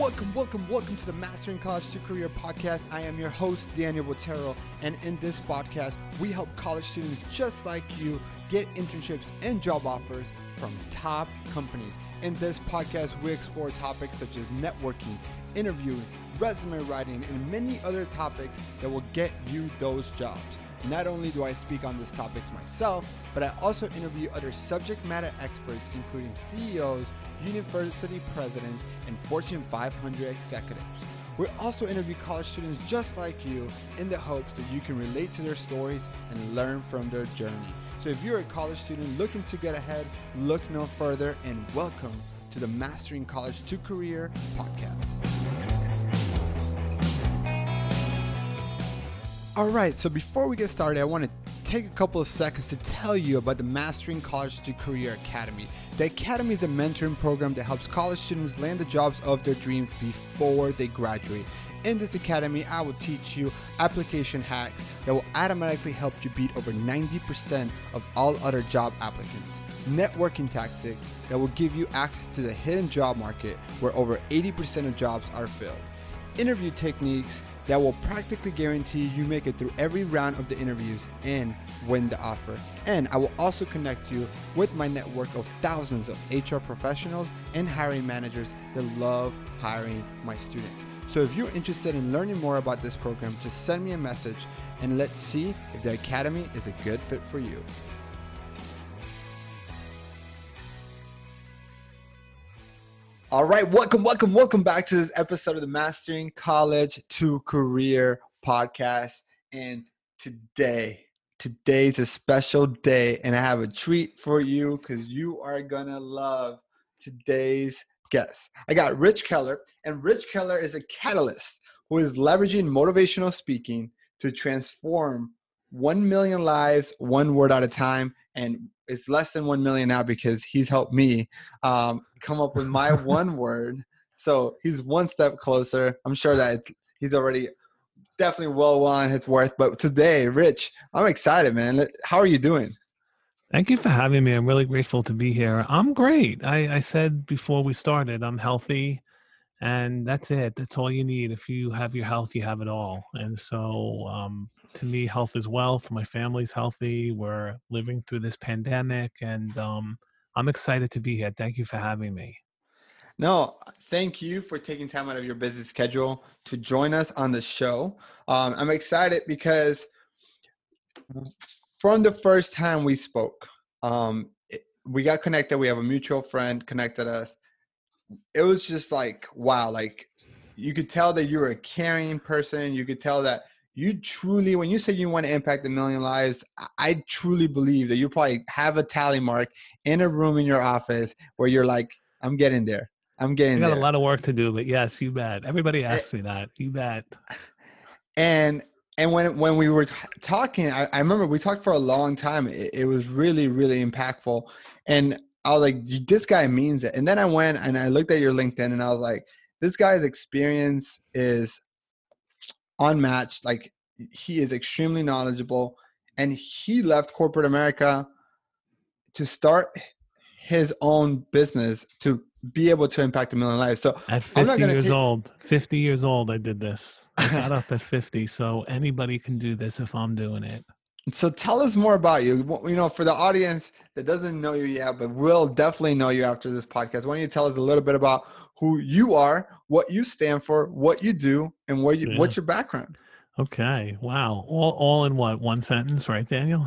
welcome, welcome, welcome to the Mastering College to Career podcast. I am your host, Daniel Botero, and in this podcast, we help college students just like you get internships and job offers from top companies. In this podcast, we explore topics such as networking, interviewing, resume writing, and many other topics that will get you those jobs. Not only do I speak on these topics myself, but I also interview other subject matter experts, including CEOs, university presidents, and Fortune 500 executives. We also interview college students just like you in the hopes that you can relate to their stories and learn from their journey. So if you're a college student looking to get ahead, look no further and welcome to the Mastering College to Career podcast. All right, so before we get started, I want to take a couple of seconds to tell you about the Mastering College to Career Academy. The Academy is a mentoring program that helps college students land the jobs of their dreams before they graduate. In this academy, I will teach you application hacks that will automatically help you beat over 90% of all other job applicants. Networking tactics that will give you access to the hidden job market where over 80% of jobs are filled. Interview techniques that will practically guarantee you make it through every round of the interviews and win the offer. And I will also connect you with my network of thousands of HR professionals and hiring managers that love hiring my students. So if you're interested in learning more about this program, just send me a message and let's see if the Academy is a good fit for you. All right, welcome, welcome, welcome back to this episode of the Mastering College to Career podcast. And today, today's a special day, and I have a treat for you because you are gonna love today's guest. I got Rich Keller, and Rich Keller is a catalyst who is leveraging motivational speaking to transform 1 million lives one word at a time and it's less than 1 million now because he's helped me um, come up with my one word so he's one step closer i'm sure that he's already definitely well on his worth but today rich i'm excited man how are you doing Thank you for having me. I'm really grateful to be here. I'm great. I, I said before we started, I'm healthy, and that's it. That's all you need. If you have your health, you have it all. And so, um, to me, health is wealth. My family's healthy. We're living through this pandemic, and um, I'm excited to be here. Thank you for having me. No, thank you for taking time out of your busy schedule to join us on the show. Um, I'm excited because from the first time we spoke, um, it, we got connected. We have a mutual friend connected us. It was just like wow, like you could tell that you're a caring person. You could tell that you truly, when you say you want to impact a million lives, I truly believe that you probably have a tally mark in a room in your office where you're like, I'm getting there. I'm getting I got there. a lot of work to do, but yes, you bet. Everybody eh asks me that. You bet. And and when when we were t- talking, I, I, remember we talked for a long time. It, it, was really really impactful, and I was like, "This guy means it." And then I went and I looked at your LinkedIn, and I was like, "This guy's experience is unmatched. Like he is extremely knowledgeable, and he left corporate America to start his own business to be able to impact a million lives. So at 50 years take... old, 50 years old, I did this. I got up at 50. So anybody can do this if I'm doing it. So tell us more about you. You know, for the audience that doesn't know you yet, but will definitely know you after this podcast. Why don't you tell us a little bit about who you are, what you stand for, what you do, and what you, yeah. what's your background? Okay. Wow. All, all in what? One sentence, right, Daniel?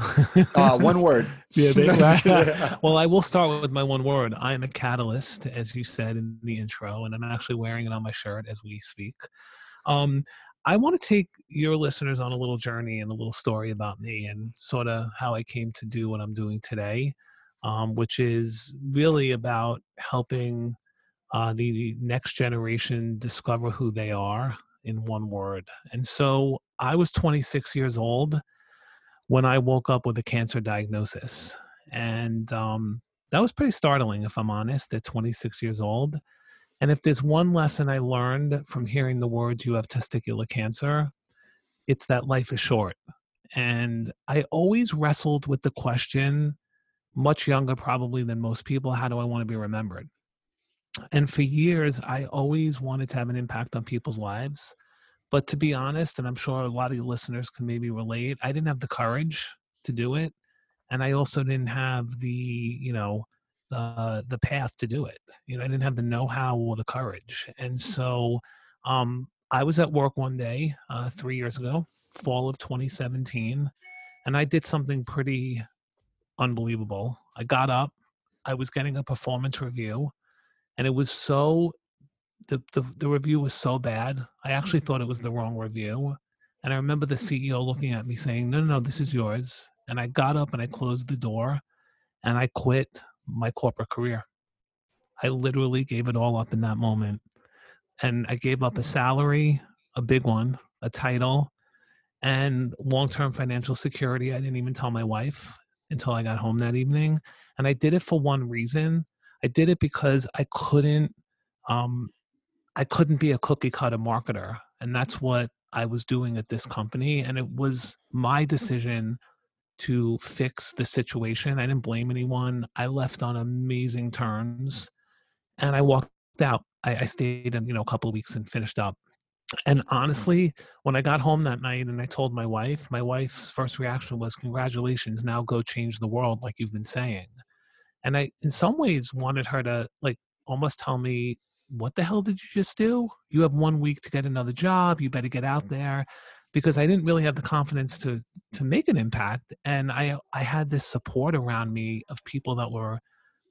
uh, one word. yeah, they, well, I will start with my one word. I am a catalyst, as you said in the intro, and I'm actually wearing it on my shirt as we speak. Um, I want to take your listeners on a little journey and a little story about me and sort of how I came to do what I'm doing today, um, which is really about helping uh, the next generation discover who they are in one word. And so I was 26 years old when I woke up with a cancer diagnosis. And um, that was pretty startling, if I'm honest, at 26 years old. And if there's one lesson I learned from hearing the words, you have testicular cancer, it's that life is short. And I always wrestled with the question, much younger probably than most people, how do I want to be remembered? And for years, I always wanted to have an impact on people's lives. But to be honest, and I'm sure a lot of your listeners can maybe relate, I didn't have the courage to do it. And I also didn't have the, you know, the the path to do it. You know, I didn't have the know-how or the courage. And so um I was at work one day, uh, three years ago, fall of 2017, and I did something pretty unbelievable. I got up, I was getting a performance review, and it was so the, the the review was so bad. I actually mm-hmm. thought it was the wrong review. And I remember the CEO looking at me saying, No, no, no, this is yours. And I got up and I closed the door and I quit my corporate career. I literally gave it all up in that moment. And I gave up a mm-hmm. salary, a big one, a title, and long term financial security. I didn't even tell my wife until I got home that evening. And I did it for one reason I did it because I couldn't um, I couldn't be a cookie cutter marketer. And that's what I was doing at this company. And it was my decision to fix the situation. I didn't blame anyone. I left on amazing terms and I walked out. I, I stayed in, you know, a couple of weeks and finished up. And honestly, when I got home that night and I told my wife, my wife's first reaction was, Congratulations, now go change the world, like you've been saying. And I, in some ways, wanted her to like almost tell me, What the hell did you just do? You have one week to get another job. You better get out mm-hmm. there because I didn't really have the confidence to to make an impact and I I had this support around me of people that were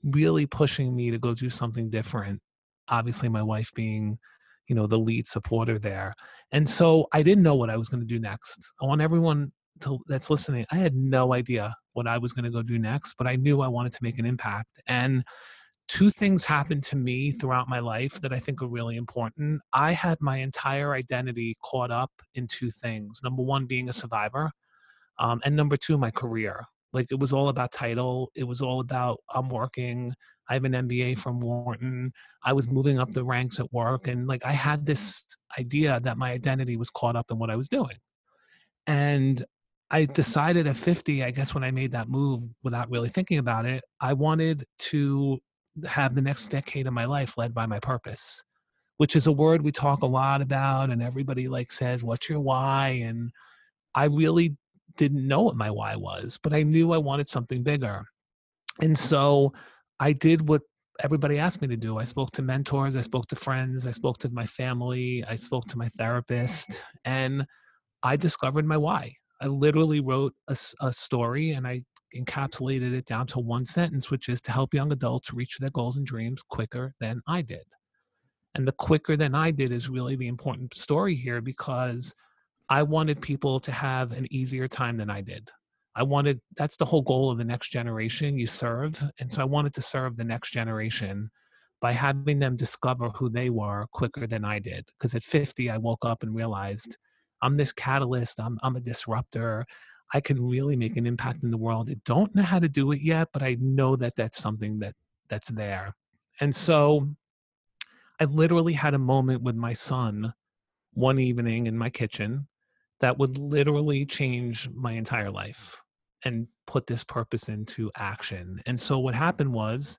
really pushing me to go do something different obviously my wife being you know the lead supporter there and so I didn't know what I was going to do next I want everyone to, that's listening I had no idea what I was going to go do next but I knew I wanted to make an impact and two things happened to me throughout my life that I think are really important. I had my entire identity caught up in two things. Number one, being a survivor, um, and number two, my career. Like it was all about title. It was all about I'm working. I have an MBA from Wharton. I was moving up the ranks at work, and like I had this idea that my identity was caught up in what I was doing. And I decided at 50, I guess when I made that move without really thinking about it, I wanted to have the next decade of my life led by my purpose which is a word we talk a lot about and everybody like says what's your why? And i really didn't know what my why was but i knew i wanted something bigger. And so i did what everybody asked me to do. I spoke to mentors i spoke to friends i spoke to my family i spoke to my therapist and i discovered my why i literally wrote a, a story and i encapsulated it down to one sentence, which is to help young adults reach their goals and dreams quicker than I did. And the quicker than I did is really the important story here because I wanted people to have an easier time than I did. I wanted, that's the whole goal of the next generation you serve. And so I wanted to serve the next generation by having them discover who they were quicker than I did. Because at 50, I woke up and realized I'm this catalyst, I'm, I'm a disruptor, I can really make an impact in the world. I don't know how to do it yet, but I know that that's something that that's there. And so I literally had a moment with my son one evening in my kitchen that would literally change my entire life and put this purpose into action. And so what happened was,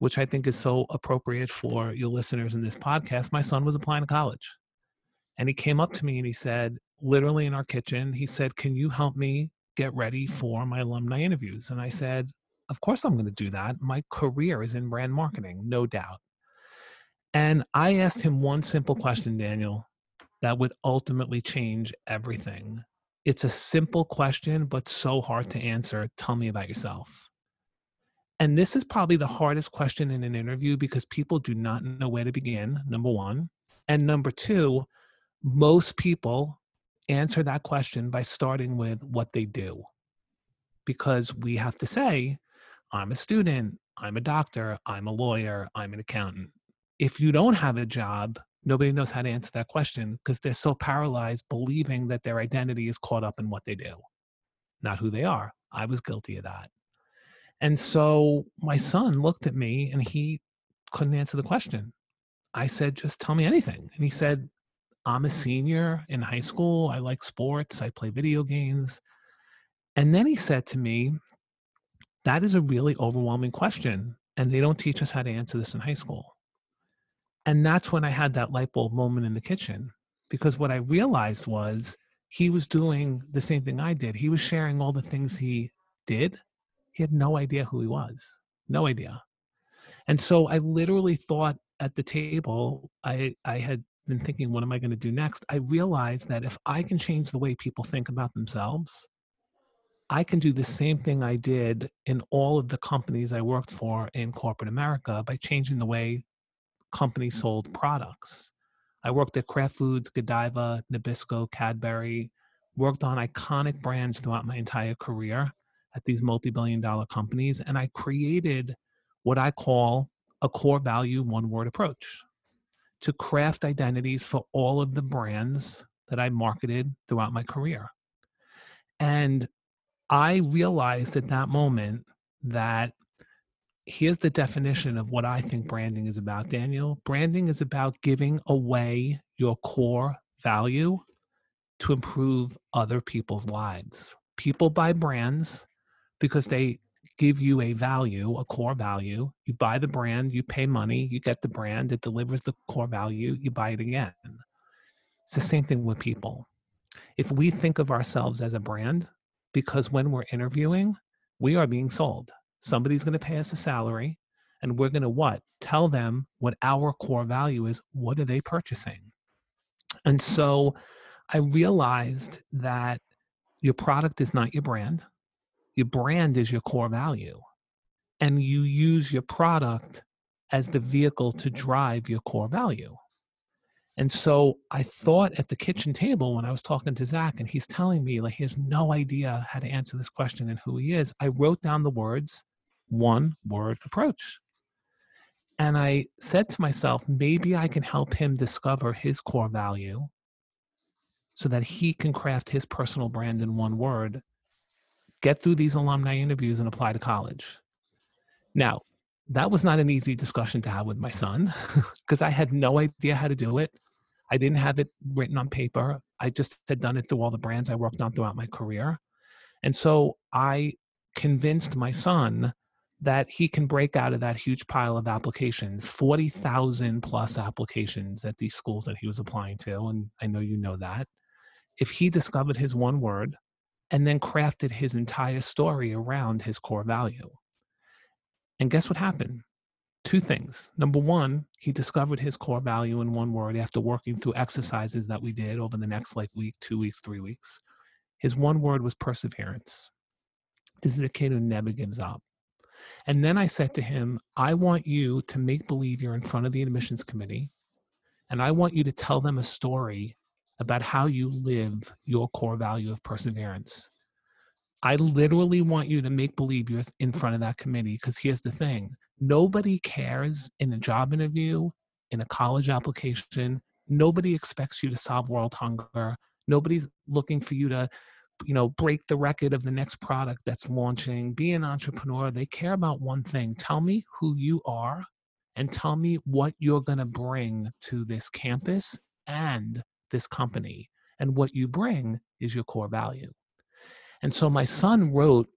which I think is so appropriate for your listeners in this podcast, my son was applying to college. And he came up to me and he said, literally in our kitchen, he said, Can you help me get ready for my alumni interviews? And I said, Of course, I'm going to do that. My career is in brand marketing, no doubt. And I asked him one simple question, Daniel, that would ultimately change everything. It's a simple question, but so hard to answer. Tell me about yourself. And this is probably the hardest question in an interview because people do not know where to begin, number one. And number two, most people answer that question by starting with what they do. Because we have to say, I'm a student, I'm a doctor, I'm a lawyer, I'm an accountant. If you don't have a job, nobody knows how to answer that question because they're so paralyzed believing that their identity is caught up in what they do, not who they are. I was guilty of that. And so my son looked at me and he couldn't answer the question. I said, just tell me anything. And he said, I'm a mm-hmm. senior in high school. I like sports. I play video games. And then he said to me, That is a really overwhelming question. And they don't teach us how to answer this in high school. And that's when I had that light bulb moment in the kitchen because what I realized was he was doing the same thing I did. He was sharing all the things he did. He had no idea who he was, no idea. And so I literally thought at the table, I, I had been thinking, what am I going to do next? I realized that if I can change the way people think about themselves, I can do the same thing I did in all of the companies I worked for in corporate America by changing the way companies sold products. I worked at Kraft Foods, Godiva, Nabisco, Cadbury, worked on iconic brands throughout my entire career at these multi billion dollar companies. And I created what I call a core value one word approach to craft identities for all of the brands that I marketed throughout my career. And I realized at that moment that here's the definition of what I think branding is about, Daniel. Branding is about giving away your core value to improve other people's lives. People buy brands because they give you a value, a core value. You buy the brand, you pay money, you get the brand, it delivers the core value, you buy it again. It's the same thing with people. If we think of ourselves as a brand, because when we're interviewing, we are being sold somebody's going to pay us a salary and we're going to what tell them what our core value is what are they purchasing and so i realized that your product is not your brand your brand is your core value and you use your product as the vehicle to drive your core value and so I thought at the kitchen table when I was talking to Zach, and he's telling me like he has no idea how to answer this question and who he is. I wrote down the words one word approach. And I said to myself, maybe I can help him discover his core value so that he can craft his personal brand in one word, get through these alumni interviews, and apply to college. Now, that was not an easy discussion to have with my son because I had no idea how to do it. I didn't have it written on paper. I just had done it through all the brands I worked on throughout my career. And so I convinced my son that he can break out of that huge pile of applications 40,000 plus applications at these schools that he was applying to. And I know you know that. If he discovered his one word and then crafted his entire story around his core value. And guess what happened? Two things. Number one, he discovered his core value in one word after working through exercises that we did over the next like week, two weeks, three weeks. His one word was perseverance. This is a kid who never gives up. And then I said to him, I want you to make believe you're in front of the admissions committee, and I want you to tell them a story about how you live your core value of perseverance. I literally want you to make believe you're in front of that committee because here's the thing nobody cares in a job interview, in a college application. Nobody expects you to solve world hunger. Nobody's looking for you to you know break the record of the next product that's launching be an entrepreneur they care about one thing tell me who you are and tell me what you're going to bring to this campus and this company and what you bring is your core value. And so my mm-hmm. son wrote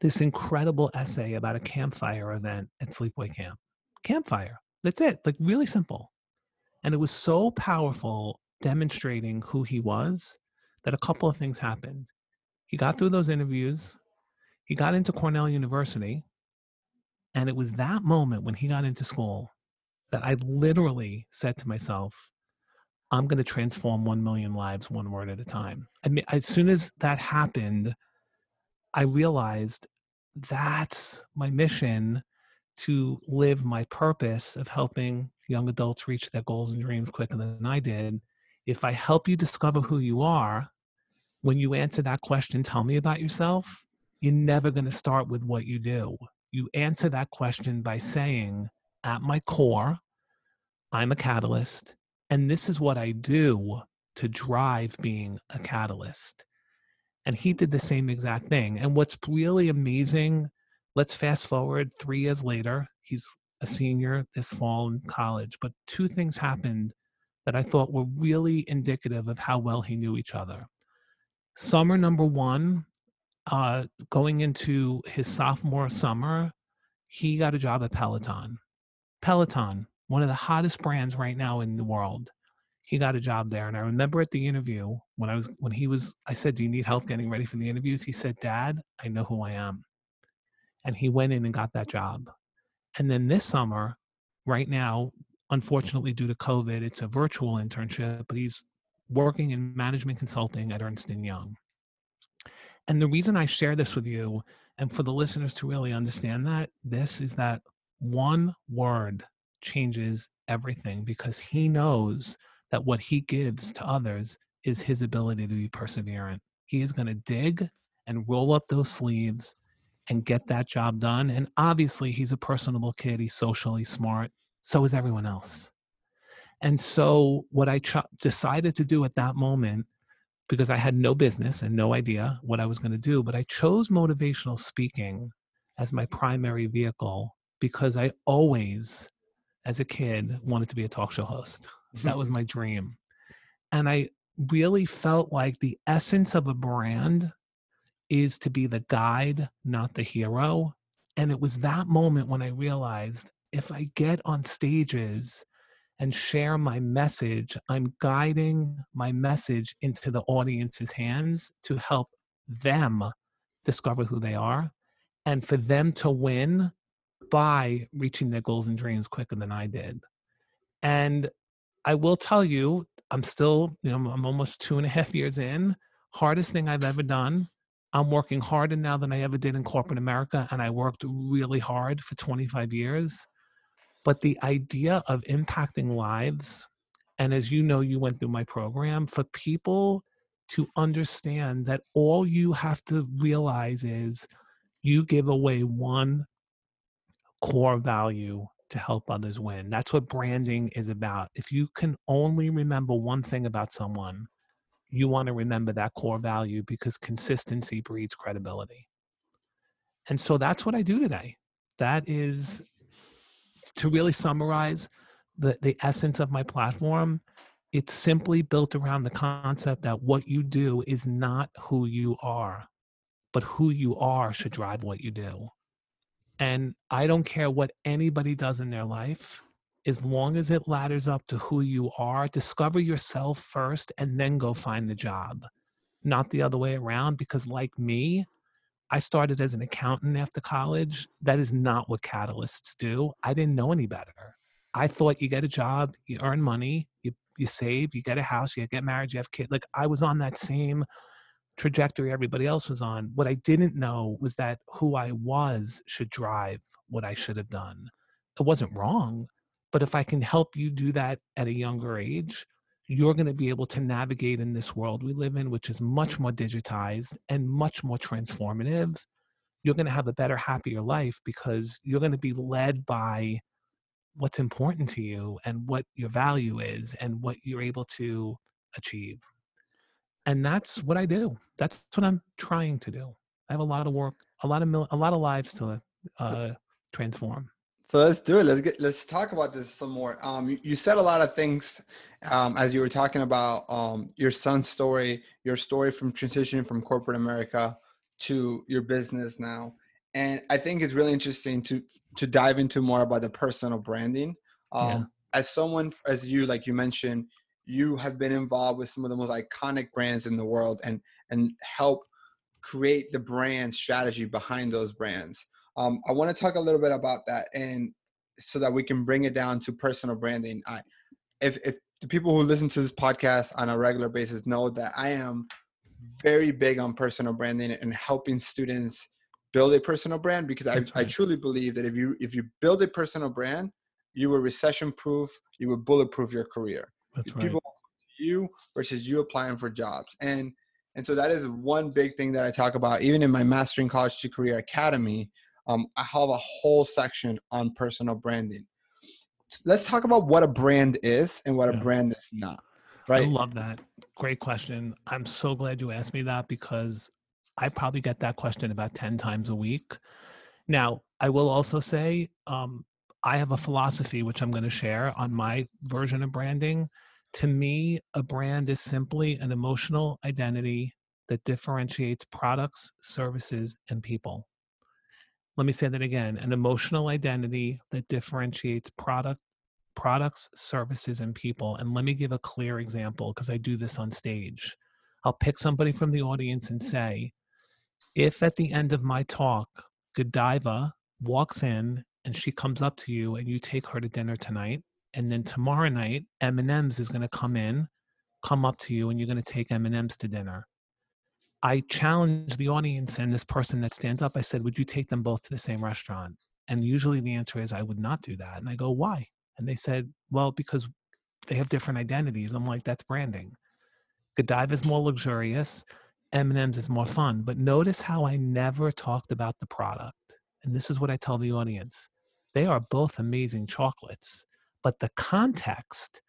this incredible essay about a campfire event at sleepaway camp. Campfire. That's it. Like really simple. And it was so powerful demonstrating who he was that a couple of things happened. He got through those interviews, he got into Cornell University, and it was that moment when he got into school that I literally said to myself, I'm going to transform 1 million lives one word at a time. I mean, as soon as that happened, I realized that's my mission to live my purpose of helping young adults reach their goals and dreams quicker than I did if I help you discover who you are, when you answer that question, tell me about yourself, you're never going to start with what you do. You answer that question by saying, at my core, I'm a catalyst, and this is what I do to drive being a catalyst. And he did the same exact thing. And what's really amazing, let's fast forward three years later. He's a senior this fall in college, but two things happened that I thought were really indicative of how well he knew each other. Summer number one, uh, going into his sophomore summer, he got a job at Peloton. Peloton, one of the hottest brands right now in the world. He got a job there. And I remember at the interview when I was, when he was, I said, Do you need help getting ready for the interviews? He said, Dad, I know who I am. And he went in and got that job. And then this summer, right now, unfortunately, due to COVID, it's a virtual internship, but he's working in management consulting at Ernst & Young. And the reason I share this with you and for the listeners to really understand that, this is that one word changes everything because he knows that what he gives to others is his ability to be perseverant. He is going to dig and roll up those sleeves and get that job done. And obviously, he's a personable kid, he's socially smart. So is everyone else. And so, what I ch- decided to do at that moment, because I had no business and no idea what I was going to do, but I chose motivational speaking as my primary vehicle because I always, as a kid, wanted to be a talk show host. That was my dream. And I really felt like the essence of a brand is to be the guide, not the hero. And it was that moment when I realized if I get on stages and share my message, I'm guiding my message into the audience's hands to help them discover who they are and for them to win by reaching their goals and dreams quicker than I did. And I will tell you, I'm still, you know, I'm almost two and a half years in. Hardest thing I've ever done. I'm working harder now than I ever did in corporate America, and I worked really hard for 25 years. But the idea of impacting lives, and as you know, you went through my program, for people to understand that all you have to realize is you give away one core value to help others win. That's what branding is about. If you can only remember one thing about someone, you want to remember that core value because consistency breeds credibility. And so that's what I do today. That is to really summarize the, the essence of my platform. It's simply built around the concept that what you do is not who you are, but who you are should drive what you do. And I don't care what anybody does in their life, as long as it ladders up to who you are, discover yourself first and then go find the job, not the other way around. Because, like me, I started as an accountant after college. That is not what catalysts do. I didn't know any better. I thought you get a job, you earn money, you, you save, you get a house, you get married, you have kids. Like I was on that same trajectory everybody else was on. What I didn't know was that who I was should drive what I should have done. It wasn't wrong, but if I can help you do that at a younger age, you're going to be able to navigate in this world we live in, which is much more digitized and much more transformative. You're going to have a better, happier life because you're going to be led by what's important to you and what your value is and what you're able to achieve and that's what I do. That's what I'm trying to do. I have a lot of work, a lot of mil- a lot of lives to uh, transform. So let's do it. Let's get let's talk about this some more. Um, you, you said a lot of things um, as you were talking about um, your son's story, your story from transitioning from corporate America to your business now, and I think it's really interesting to to dive into more about the personal branding. Um, yeah. As someone, as you like you mentioned, you have been involved with some of the most iconic brands in the world and and help create the brand strategy behind those brands. Um, I want to talk a little bit about that and so that we can bring it down to personal branding. I, if, if the people who listen to this podcast on a regular basis know that I am very big on personal branding and helping students build a personal brand because I, I truly believe that if you if you build a personal brand, you will recession proof, you will bulletproof your career. That's right. People you versus you applying for jobs. And and so that is one big thing that I talk about, even in my Mastering College to Career Academy. Um, I have a whole section on personal branding. Let's talk about what a brand is and what yeah. a brand is not. Right. I love that. Great question. I'm so glad you asked me that because I probably get that question about 10 times a week. Now, I will also say um, I have a philosophy which I'm going to share on my version of branding. To me, a brand is simply an emotional identity that differentiates products, services, and people. Let me say that again an emotional identity that differentiates product, products, services, and people. And let me give a clear example because I do this on stage. I'll pick somebody from the audience and say, if at the end of my talk, Godiva walks in and she comes up to you and you take her to dinner tonight, and then tomorrow night, M&M's is going to come in, come up to you, and you're going to take M&M's to dinner. I challenge the audience and this person that stands up. I said, Would you take them both to the same restaurant? And usually the answer is, I would not do that. And I go, Why? And they said, Well, because they have different identities. I'm like, That's branding. Godiva is more luxurious. M&M's is more fun. But notice how I never talked about the product. And this is what I tell the audience. They are both amazing chocolates, but the context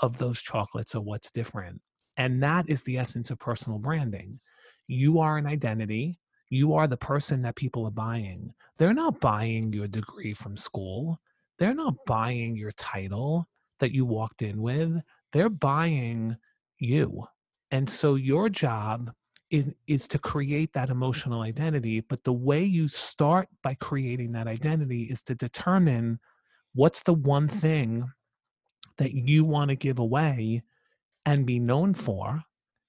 of those chocolates are what's different. And that is the essence of personal branding. You are an identity. You are the person that people are buying. They're not buying your degree from school. They're not buying your title that you walked in with. They're buying you. And so your job is, is to create that emotional identity. But the way you start by creating that identity is to determine what's the one mm-hmm. thing that you want to give away and be known for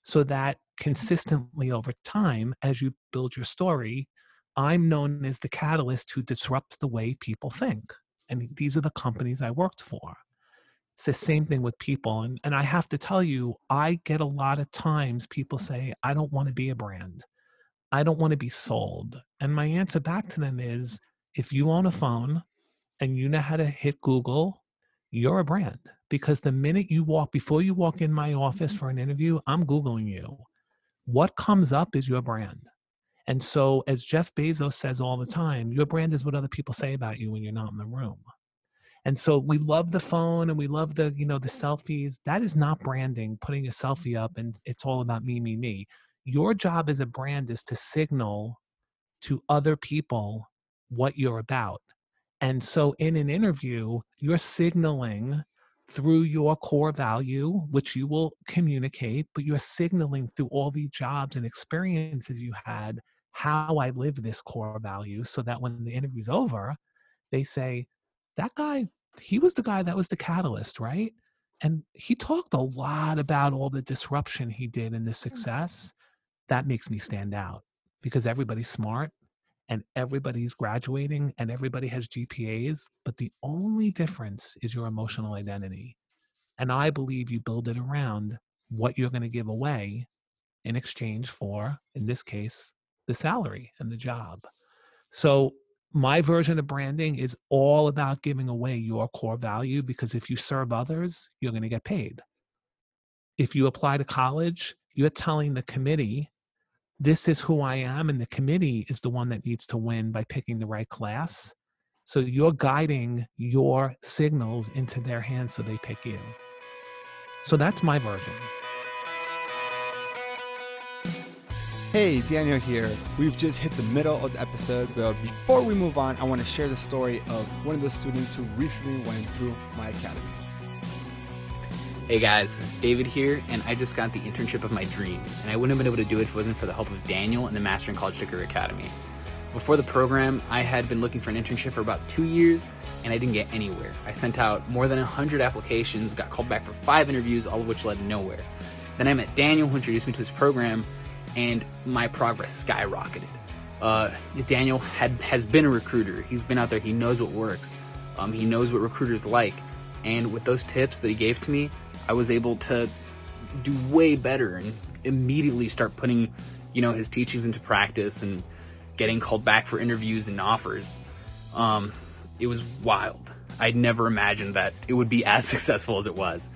so that mm-hmm. consistently over time, as you build your story, I'm known as the catalyst who disrupts the way people think. And these are the companies I worked for. It's the same thing with people. And, and I have to tell you, I get a lot of times people say, I don't want to be a brand. I don't want to be sold. And my answer back to them is if you own a phone and you know how to hit Google, you're a brand. Because the minute you walk, before you walk in my office mm-hmm. for an interview, I'm Googling you. What comes up is your brand. And so, as Jeff Bezos says all the time, your brand is what other people say about you when you're not in the room. And so we love the phone and we love the, you know, the selfies. That is not branding, putting a mm-hmm. selfie up and it's all about me, me, me. Your job as a brand is to signal to other people what you're about. And so in an interview, you're signaling through your core value, which you will communicate, but you're signaling through all the jobs and experiences you had how I live this core value so that when the interview's over, they say, that guy, he was the guy that was the catalyst, right? And he talked a lot about all the disruption he did and the mm. success. That makes me stand out because everybody's smart and everybody's graduating and everybody has GPAs, but the only difference is your emotional identity. And I believe you build it around what you're going to give away in exchange for, in this case, the salary and the job. So my version of branding is all about giving away your core value because if you serve others, you're going to get paid. If you apply to college, you're telling the committee, this is who I am, and the committee is the one that needs to win by picking the right class. So you're guiding your signals into their hands so they pick you. So that's my version. Hey, Daniel here. We've just hit the middle of the episode, but before we move on, I want to share the story of one of the students who recently went through my academy. Hey guys, David here, and I just got the internship of my dreams, and I wouldn't have been able to do it if it wasn't for the help of Daniel and the Mastering College Career Academy. Before the program, I had been looking for an internship for about two years, and I didn't get anywhere. I sent out more than 100 applications, got called back for five interviews, all of which led nowhere. Then I met Daniel, who introduced me to his program, and my progress skyrocketed. Uh, Daniel had has been a recruiter. He's been out there. He knows what works. Um, he knows what recruiters like. And with those tips that he gave to me, I was able to do way better and immediately start putting, you know, his teachings into practice and getting called back for interviews and offers. Um, it was wild. I'd never imagined that it would be as successful as it was.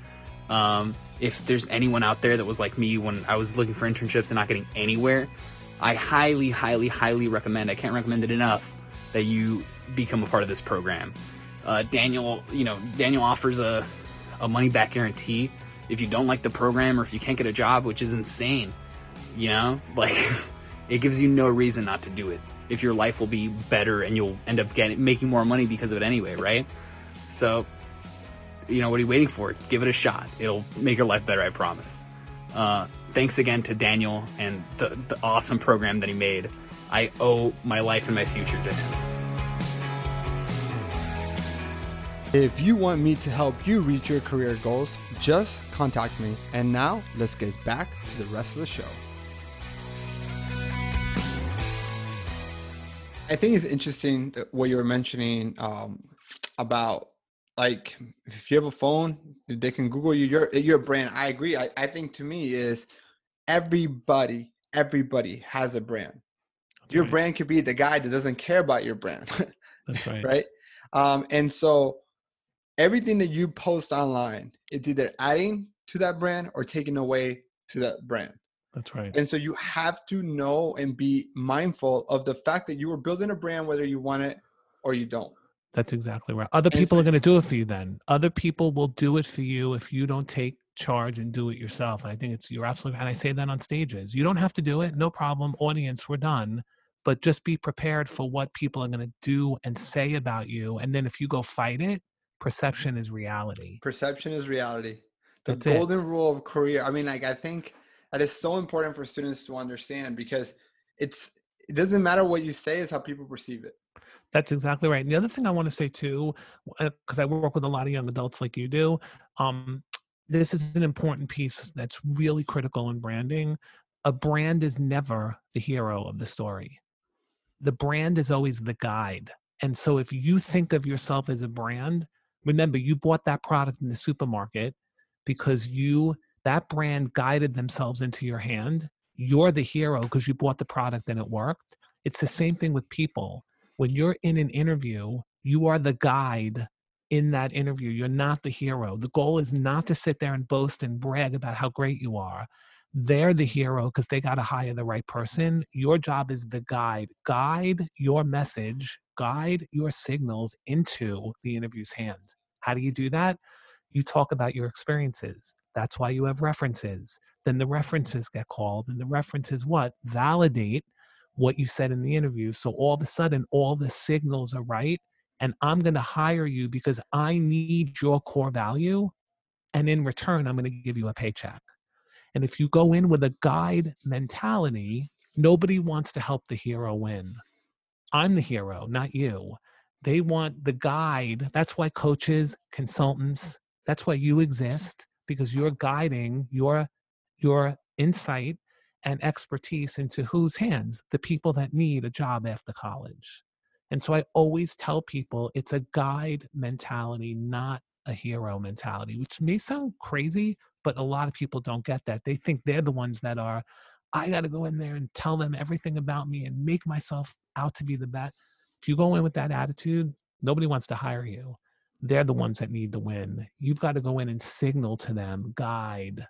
Um, if there's anyone out there that was like me when I was looking for internships and not getting anywhere, I highly, highly, highly recommend. I can't recommend it enough that you become a part of this program. Uh, Daniel, you know, Daniel offers a a money back guarantee if you don't like the program or if you can't get a job, which is insane. You know, like it gives you no reason not to do it. If your life will be better and you'll end up getting making more money because of it anyway, right? So you know, what are you waiting for? Give it a shot. It'll make your life better, I promise. Uh, thanks again to Daniel and the, the awesome program that he made. I owe my life and my future to him. If you want me to help you reach your career goals, just contact me. And now let's get back to the rest of the show. I think it's interesting what you were mentioning um, about like if you have a phone, they can Google you. Your your brand. I agree. I, I think to me is everybody everybody has a brand. That's your right. brand could be the guy that doesn't care about your brand. That's right. right. Um, and so everything that you post online, it's either adding to that brand or taking away to that brand. That's right. And so you have to know and be mindful of the fact that you are building a brand whether you want it or you don't. That's exactly right. Other people are going to do it for you then. Other people will do it for you if you don't take charge and do it yourself. And I think it's you're absolutely and I say that on stages. You don't have to do it, no problem. Audience, we're done. But just be prepared for what people are going to do and say about you. And then if you go fight it, perception is reality. Perception is reality. The That's golden it. rule of career. I mean, like I think that is so important for students to understand because it's it doesn't matter what you say is how people perceive it that's exactly right and the other thing i want to say too because uh, i work with a lot of young adults like you do um, this is an important piece that's really critical in branding a brand is never the hero of the story the brand is always the guide and so if you think of yourself as a brand remember you bought that product in the supermarket because you that brand guided themselves into your hand. You're the hero because you bought the product and it worked. It's the same thing with people. When you're in an interview you are the guide in that interview. You're not the hero. The goal is not to sit there and boast and brag about how great you are. They're the hero because they got to hire the right person. Your job is the guide. Guide your message guide your signals into the interview's hands how do you do that you talk about your experiences. That's why you have references. Then the references get called, and the references what? Validate what you said in the interview. So all of a sudden, all the signals are right. And I'm going to hire you because I need your core value. And in return, I'm going to give you a paycheck. And if you go in with a guide mentality, nobody wants to help the hero win. I'm the hero, not you. They want the guide. That's why coaches, consultants, that's why you exist because you're guiding your your insight and expertise into whose hands? The people that need a job after college. And so I always tell people it's a guide mentality, not a hero mentality, which may sound crazy, but a lot of people don't get that. They think they're the ones that are, I got to go in there and tell them everything about me and make myself out to be the best. If you go in with that attitude, nobody wants to hire you they're the ones that need to win. You've got to go in and signal to them, guide.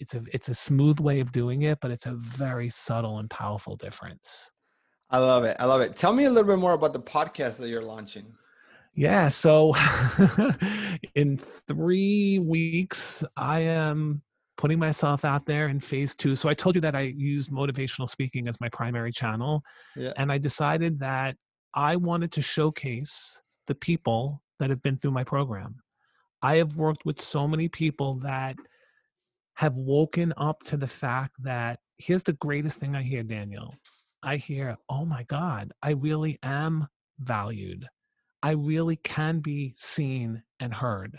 It's a it's a smooth way of doing it, but it's a very subtle and powerful difference. I love it. I love it. Tell me a little bit more about the podcast that you're launching. Yeah, so in 3 weeks I am putting myself out there in phase 2. So I told you that I used motivational speaking as my primary channel. Yeah. And I decided that I wanted to showcase the people that have been through my program. I have worked with so many people that have woken up to the fact that here's the greatest thing I hear, Daniel. I hear, oh my God, I really am valued. I really can be seen and heard.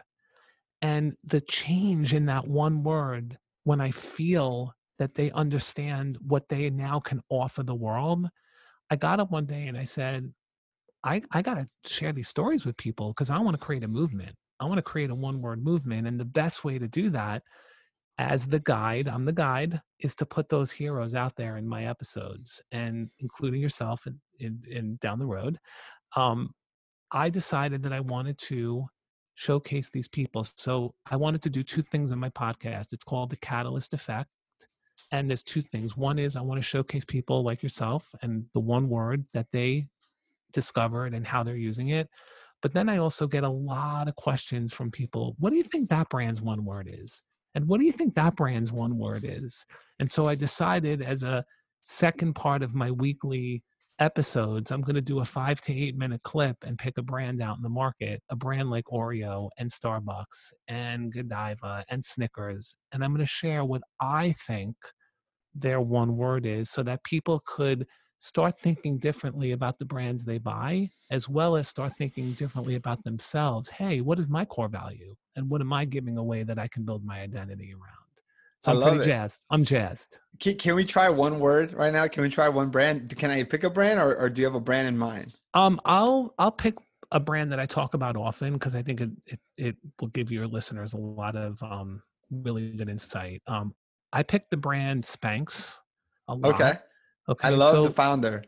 And the change in that one word, when I feel that they understand what they now can offer the world, I got up one day and I said, I, I got to share these stories with people because I want to create a movement. I want to create a one word movement. And the best way to do that as the guide, I'm the guide, is to put those heroes out there in my episodes and including yourself in, in, in down the road. Um, I decided that I wanted to showcase these people. So I wanted to do two things in my podcast. It's called the Catalyst Effect. And there's two things. One is I want to showcase people like yourself and the one word that they discovered and how they're using it. But then I also get a lot of questions from people. What do you think that brand's one word is? And what do you think that brand's one word is? And so I decided as a second part of my weekly episodes, I'm going to do a five to eight minute clip and pick a brand out in the market, a brand like Oreo and Starbucks and Godiva and Snickers. And I'm going to share what I think their one word is so that people could start thinking differently about the brands they buy, as well as start thinking differently about themselves. Hey, what is my core value? And what am I giving away that I can build my identity around? So I I'm love pretty it. jazzed. I'm jazzed. Can, can we try one word right now? Can we try one brand? Can I pick a brand or, or do you have a brand in mind? Um, I'll I'll pick a brand that I talk about often because I think it, it it will give your listeners a lot of um really good insight. Um, I picked the brand Spanx. A lot. Okay. Okay. I love so, the founder.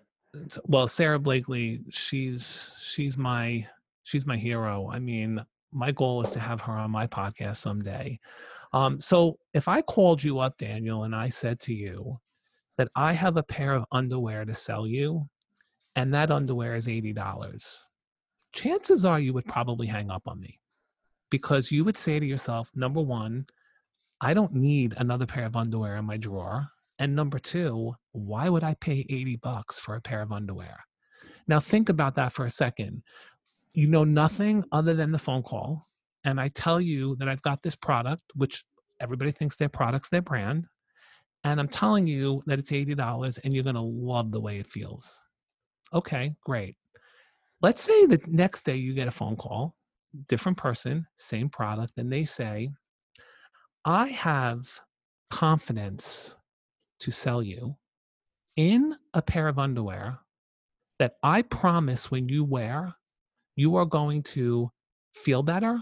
well, Sara Blakely. She's she's my she's my hero. I mean, my goal is to have her on my podcast someday. Um, so if I called you up, Daniel, and I said to you that I have a pair of underwear to sell you, and that underwear is eighty dollars, chances are you would probably hang up on me because you would say to yourself, number one, I don't need another pair of underwear in my drawer. And number two, why would I pay 80 bucks for a pair of underwear? Now, think about that for a second. You know nothing other than the phone call. And I tell you that I've got this product, which everybody thinks their product's their brand. And I'm telling you that it's $80 and you're going to love the way it feels. Okay, great. Let's say the next day you get a phone call, different person, same product, and they say, I have confidence to sell you in a pair of underwear that I promise when you wear, you are going to feel better.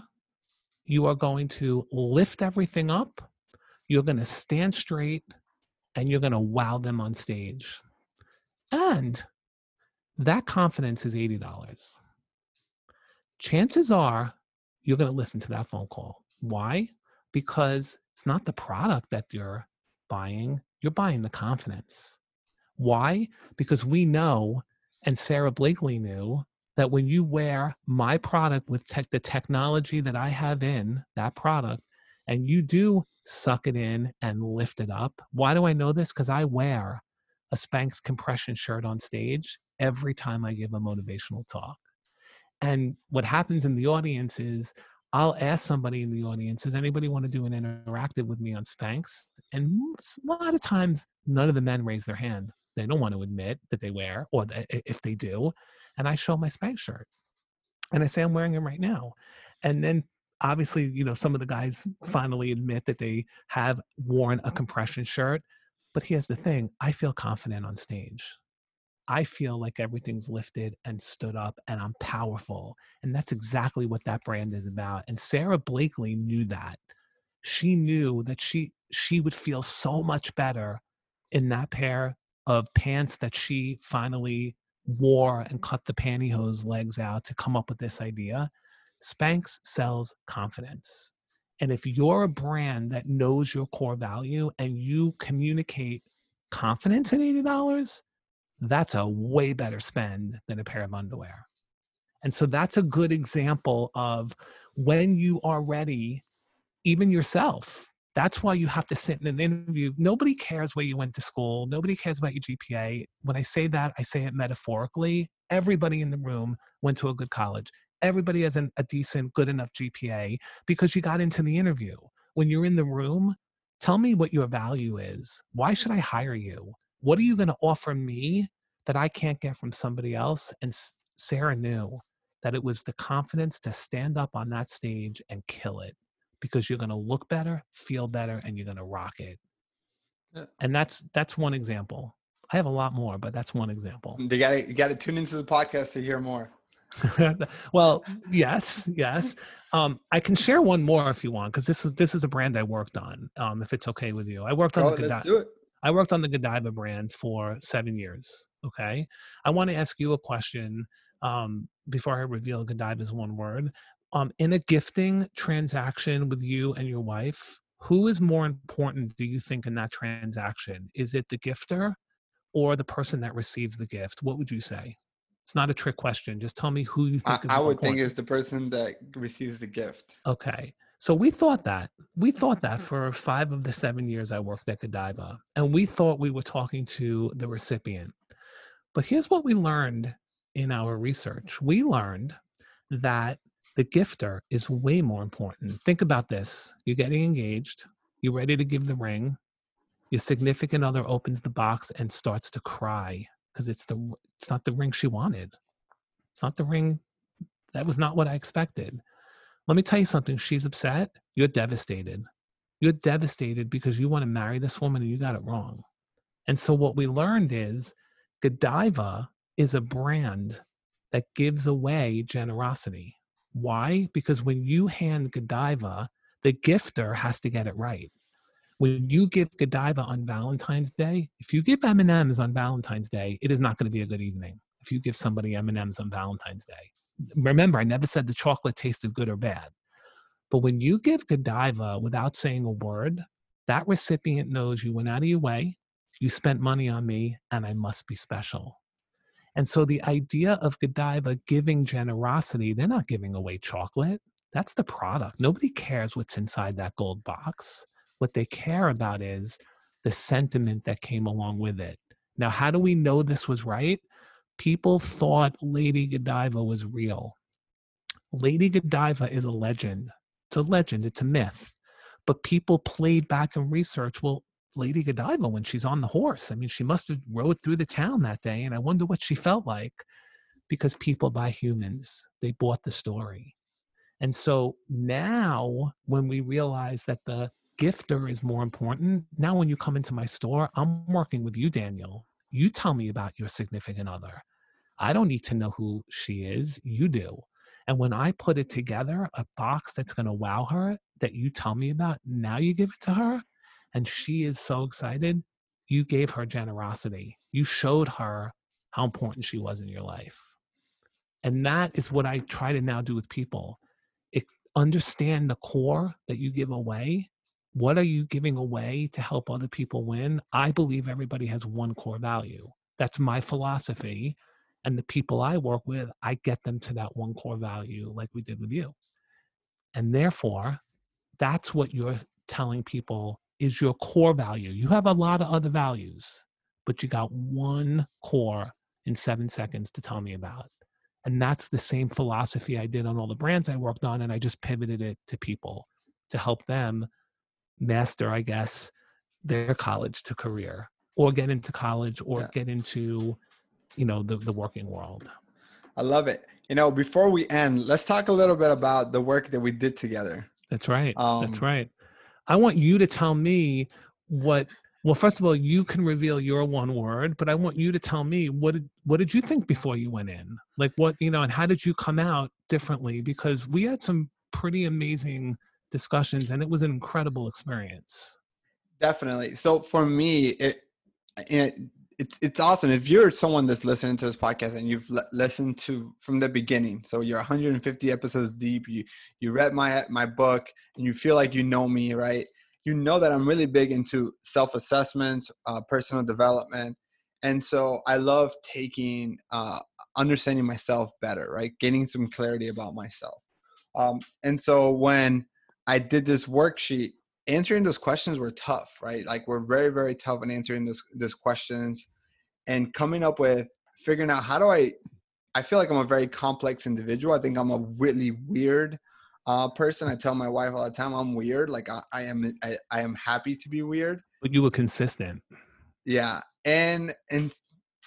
You are going to lift everything up. You're going to stand straight and you're going to wow them on stage. And that confidence is $80. Chances are you're going to listen to that phone call. Why? Because it's not the product that you're buying, you're buying the confidence. Why? Because we know, and Sara Blakely knew, that when you wear my product with tech, the technology that I have in that product, and you do suck it in and lift it up. Why do I know this? Because I wear a Spanx compression shirt on stage every time I give a motivational talk. And what happens in the audience is I'll ask somebody in the audience, does anybody want to do an interactive with me on Spanx? And a lot of times, none of the men raise their hand. They don't want to admit that they wear, or if they do. And I show my Spanx shirt. And I say, I'm wearing it right now. And then obviously, you know, some of the guys finally admit that they have worn a compression shirt. But here's the thing I feel confident on stage. I feel like everything's lifted and stood up and I'm powerful. And that's exactly what that brand is about. And Sara Blakely knew that. She knew that she she would feel so much better in that pair of pants that she finally wore and cut the pantyhose legs out to come up with this idea. Spanx sells confidence. And if you're a brand that knows your core value and you communicate confidence in $80, that's a way better spend than a pair of underwear. And so that's a good example of when you are ready, even yourself. That's why you have to sit in an interview. Nobody cares where you went to school. Nobody cares about your GPA. When I say that, I say it metaphorically. Everybody in the room went to a good college. Everybody has an, a decent, good enough GPA because you got into the interview. When you're in the room, tell me what your value is. Why should I hire you? What are you going to offer me that I can't get from somebody else? And Sara knew that it was the confidence to stand up on that stage and kill it because you're going to look better, feel better, and you're going to rock it. Yeah. And that's that's one example. I have a lot more, but that's one example. You got to you got to tune into the podcast to hear more. well, yes, yes. Um, I can share one more if you want, because this is this is a brand I worked on. Um, if it's okay with you, I worked on Oh, the let's Godiva, do it. I worked on the Godiva brand for seven years. Okay, I want to ask you a question um, before I reveal Godiva's one word. Um, in a gifting transaction with you and your wife, who is more important? Do you think in that transaction? Is it the gifter or the person that receives the gift? What would you say? It's not a trick question. Just tell me who you I, think is I more would think important. it's the person that receives the gift. Okay. So we thought that. We thought that mm-hmm. for five of the seven years I worked at Godiva. And we thought we were talking to the recipient. But here's what we learned in our research we learned that the gifter is way more important. Think about this you're getting engaged, you're ready to give the ring, your significant other opens the box and starts to cry because it's the it's not the ring she wanted. It's not the ring that was not what I expected. Let me tell you something. She's upset. You're devastated. You're devastated because you want to marry this woman and you got it wrong. And so what we learned is Godiva is a brand that gives away generosity. Why? Because when you hand Godiva, the gifter has to get it right. When you give Godiva on Valentine's Day, if you give M&Ms on Valentine's Day, it is not going to be a good evening. If you give somebody M&Ms on Valentine's Day. Remember, I never said the chocolate tasted good or bad. But when you give Godiva without saying a word, that recipient knows you went out of your way, you spent money on me, and I must be special. And so the idea of Godiva giving generosity, they're not giving away chocolate. That's the product. Nobody cares what's inside that gold box. What they care about is the sentiment that came along with it. Now, how do we know this was right? People thought Lady Godiva was real. Lady Godiva is a legend. It's a legend, it's a myth. But people played back and research. Well, Lady Godiva when she's on the horse. I mean, she must have rode through the town that day, and I wonder what she felt like because people buy humans. They bought the story. And so now, when we realize that the gifter is more important, now when you come into my store, I'm working with you, Daniel. You tell me about your significant other. I don't need to know who she is. You do. And when I put it together, a box that's going to wow her that you tell me about, now you give it to her and she is so excited. You gave her generosity. You showed her how important she was in your life. And that is what I try to now do with people. It, understand the core that you give away. What are you giving away to help other people win? I believe everybody has one core value. That's my philosophy. And the people I work with, I get them to that one core value, like we did with you. And therefore, that's what you're telling people is your core value. You have a lot of other values, but you got one core in seven seconds to tell me about. And that's the same philosophy I did on all the brands I worked on. And I just pivoted it to people to help them master, I guess, their college to career or get into college or yeah. get into, you know, the, the working world. I love it. You know, before we end, let's talk a little bit about the work that we did together. That's right. Um, That's right. I want you to tell me what well first of all you can reveal your one word but i want you to tell me what did what did you think before you went in like what you know and how did you come out differently because we had some pretty amazing discussions and it was an incredible experience. Definitely. So for me it, it it's it's awesome. If you're someone that's listening to this podcast and you've l- listened to from the beginning so you're 150 episodes deep you you read my my book and you feel like you know me right? You know that i'm really big into self-assessments uh, personal development and so i love taking uh, understanding myself better right? Gaining some clarity about myself. Um, and so when i did this worksheet answering those questions were tough, right? Like we're very, very tough in answering those those questions and coming up with figuring out how do I I feel like I'm a very complex individual. I think I'm a really weird uh, person. I tell my wife all the time I'm weird. Like I, I am I, I am happy to be weird. But you were consistent. Yeah. And and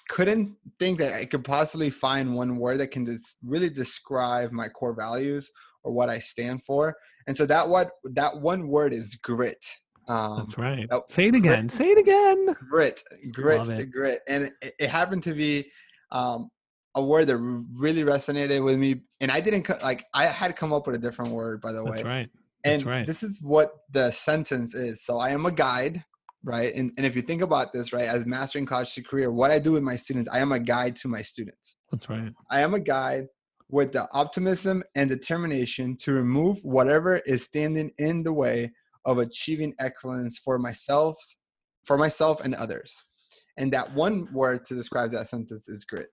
couldn't think that I could possibly find one word that can just really describe my core values or what I stand for. And so that what that one word is grit. Um, That's right. That, Say it again. Grit, Say it again. Grit, grit, grit, and it, it, happened to be um, a word that really resonated with me. And I didn't like I had come up with a different word, by the way. That's right. That's and right. this is what the sentence is. So I am a guide, right? And, and if you think about this, right, as mastering college to career, what I do with my students, I am a guide to my students. That's right. I am a guide with the optimism and determination to remove whatever is standing in the way of achieving excellence for myself, for myself and others. And that one word to describe that sentence is grit.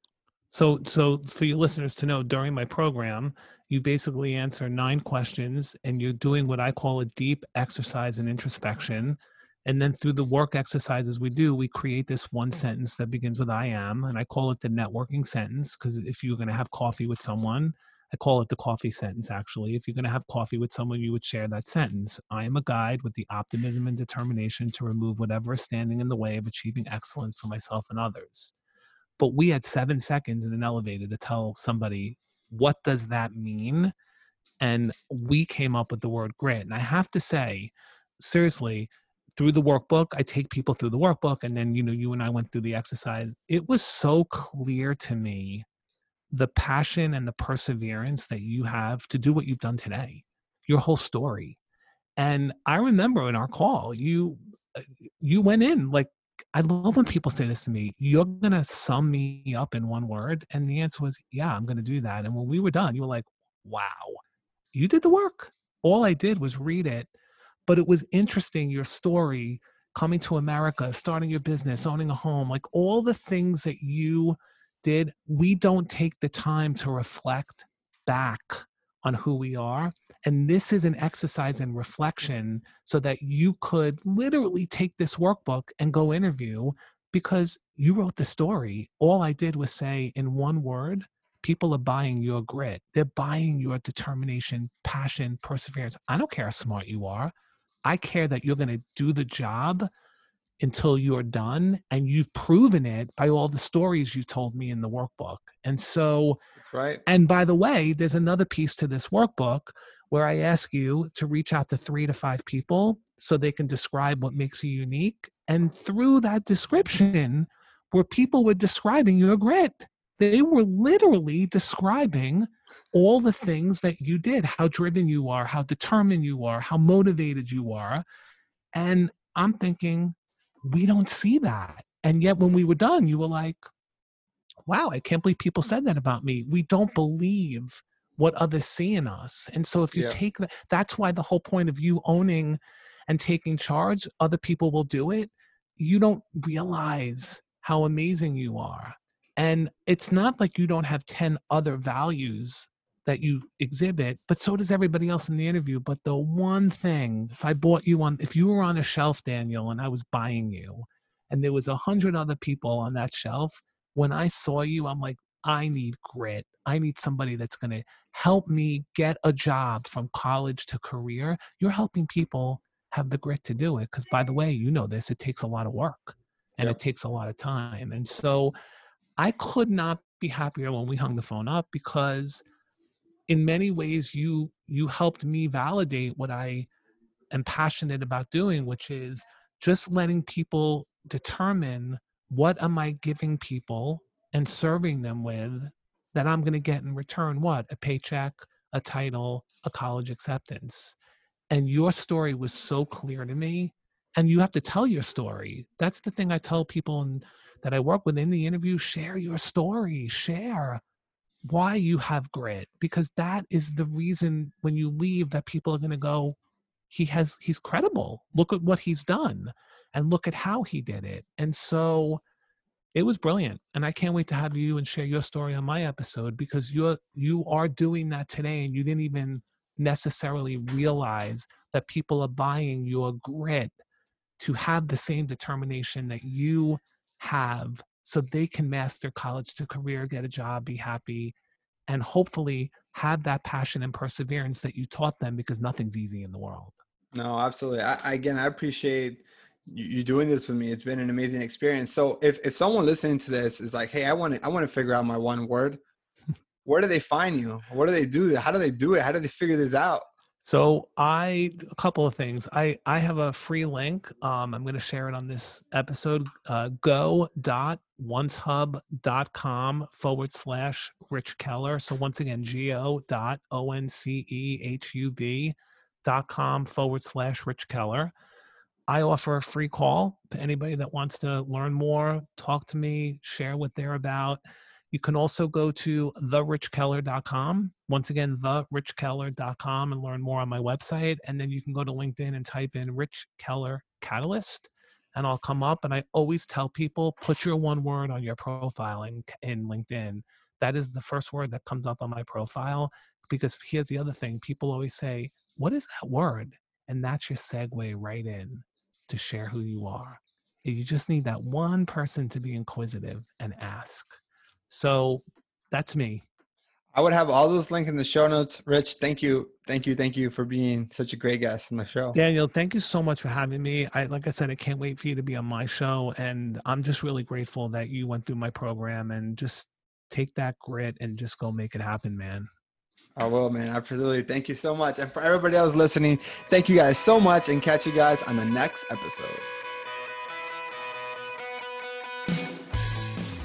So, so for your listeners to know, during my program, you basically answer nine questions, and you're doing what I call a deep exercise and introspection. And then through the work exercises we do, we create this one mm-hmm. sentence that begins with I am, and I call it the networking sentence because if you're going to have coffee with someone, I call it the coffee sentence actually. If you're going to have coffee with someone, you would share that sentence. I am a guide with the optimism and determination to remove whatever is standing in the way of achieving excellence for myself and others. but we had seven seconds in an elevator to tell somebody what does that mean and we came up with the word grit and i have to say seriously through the workbook i take people through the workbook and then you know you and i went through the exercise it was so clear to me the passion and the perseverance that you have to do what you've done today your whole story and i remember in our call you uh, you went in like I love when people say this to me. You're gonna sum me up in one word, and the answer was, "Yeah, I'm gonna do that." And when we were done, you were like, "Wow, you did the work." All I did was read it, but it was interesting. Your story, coming to America, starting your business, owning a home, like all the things that you did. We don't take the time to reflect back on who we are. And this is an exercise in reflection so that you could literally take this workbook and go interview because you wrote the story. All I did was say in one word, people are buying your grit. They're buying your determination, passion, perseverance. I don't care how smart you are. I care that you're going to do the job until you're done and you've proven it by all the stories you told me in the workbook. And so right. And by the way, there's another piece to this workbook where I ask you to reach out to 3 to 5 people so they can describe what makes you unique and through that description where people were describing your grit they were literally describing all the things that you did how driven you are how determined you are how motivated you are and i'm thinking we don't see that. And yet, when we were done, you were like, wow, I can't believe people said that about me. We don't believe what others see in us. And so, if you yeah. take that, that's why the whole point of you owning and taking charge, other people will do it. You don't realize how amazing you are. And it's not like you don't have 10 other values that you exhibit, but so does everybody else in the interview. But the one thing, if I bought you on, if you were on a shelf, Daniel, and I was buying you, and there was a hundred other people on that shelf, when I saw you, I'm like, I need grit. I need somebody that's going to help me get a job from college to career. You're helping people have the grit to do it. Because by the way, you know this, it takes a lot of work and yep. it takes a lot of time. And so I could not be happier when we hung the phone up because in many ways you you helped me validate what i am passionate about doing which is just letting people determine what am i giving people and serving them with that i'm going to get in return what? A paycheck a title a college acceptance. And your story was so clear to me and you have to tell your story. That's the thing i tell people and that i work with in the interview share your story share why you have grit because that is the reason when you leave that people are going to go he has he's credible. Look at what he's done and look at how he did it. And so it was brilliant and i can't wait to have you and share your story on my episode because you're you are doing that today and you didn't even necessarily realize that people are buying your grit to have the same determination that you have so they can master college to career, get a job, be happy, and hopefully have that passion and perseverance that you taught them because nothing's easy in the world. No, absolutely. I, again, I appreciate you, doing this with me. It's been an amazing experience. So if, if someone listening to this is like, Hey, I want to, I want to figure out my one word, where do they find you? What do they do? How do they do it? How do they figure this out? So I a couple of things. I I have a free link. Um, I'm going to share it on this episode. Uh, go dot oncehub.com forward slash Rich Keller. So once again, go dot o n c e h u b dot com forward slash Rich Keller. I offer a free call to anybody that wants to learn more, talk to me, share what they're about. You can also go to therichkeller.com. Once again, therichkeller.com and learn more on my website. And then you can go to LinkedIn and type in Rich Keller Catalyst and I'll come up. And I always tell people put your one word on your profile in, in LinkedIn. That is the first word that comes up on my profile. Because here's the other thing people always say, What is that word? And that's your segue right in to share who you are. You just need that one person to be inquisitive and ask. So that's me. I would have all those links in the show notes. Rich, thank you, thank you, thank you for being such a great guest on the show. Daniel, thank you so much for having me. I like I said, I can't wait for you to be on my show, and I'm just really grateful that you went through my program and just take that grit and just go make it happen, man. I will, man. Absolutely. Thank you so much. And for everybody else listening, thank you guys so much and catch you guys on the next episode.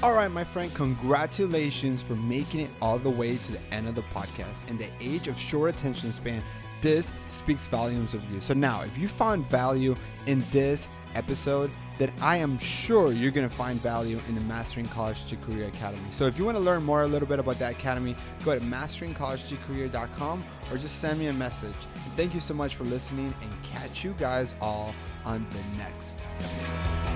All right, my friend, congratulations for making it all the way to the end of the podcast. In the age of short attention span, this speaks volumes of you. So now, if you found value in this episode, then I am sure you're going to find value in the Mastering College to Career Academy. So if you want to learn more a little bit about that academy, go to masteringcollegetocareer.com or just send me a message. Thank you so much for listening and catch you guys all on the next episode.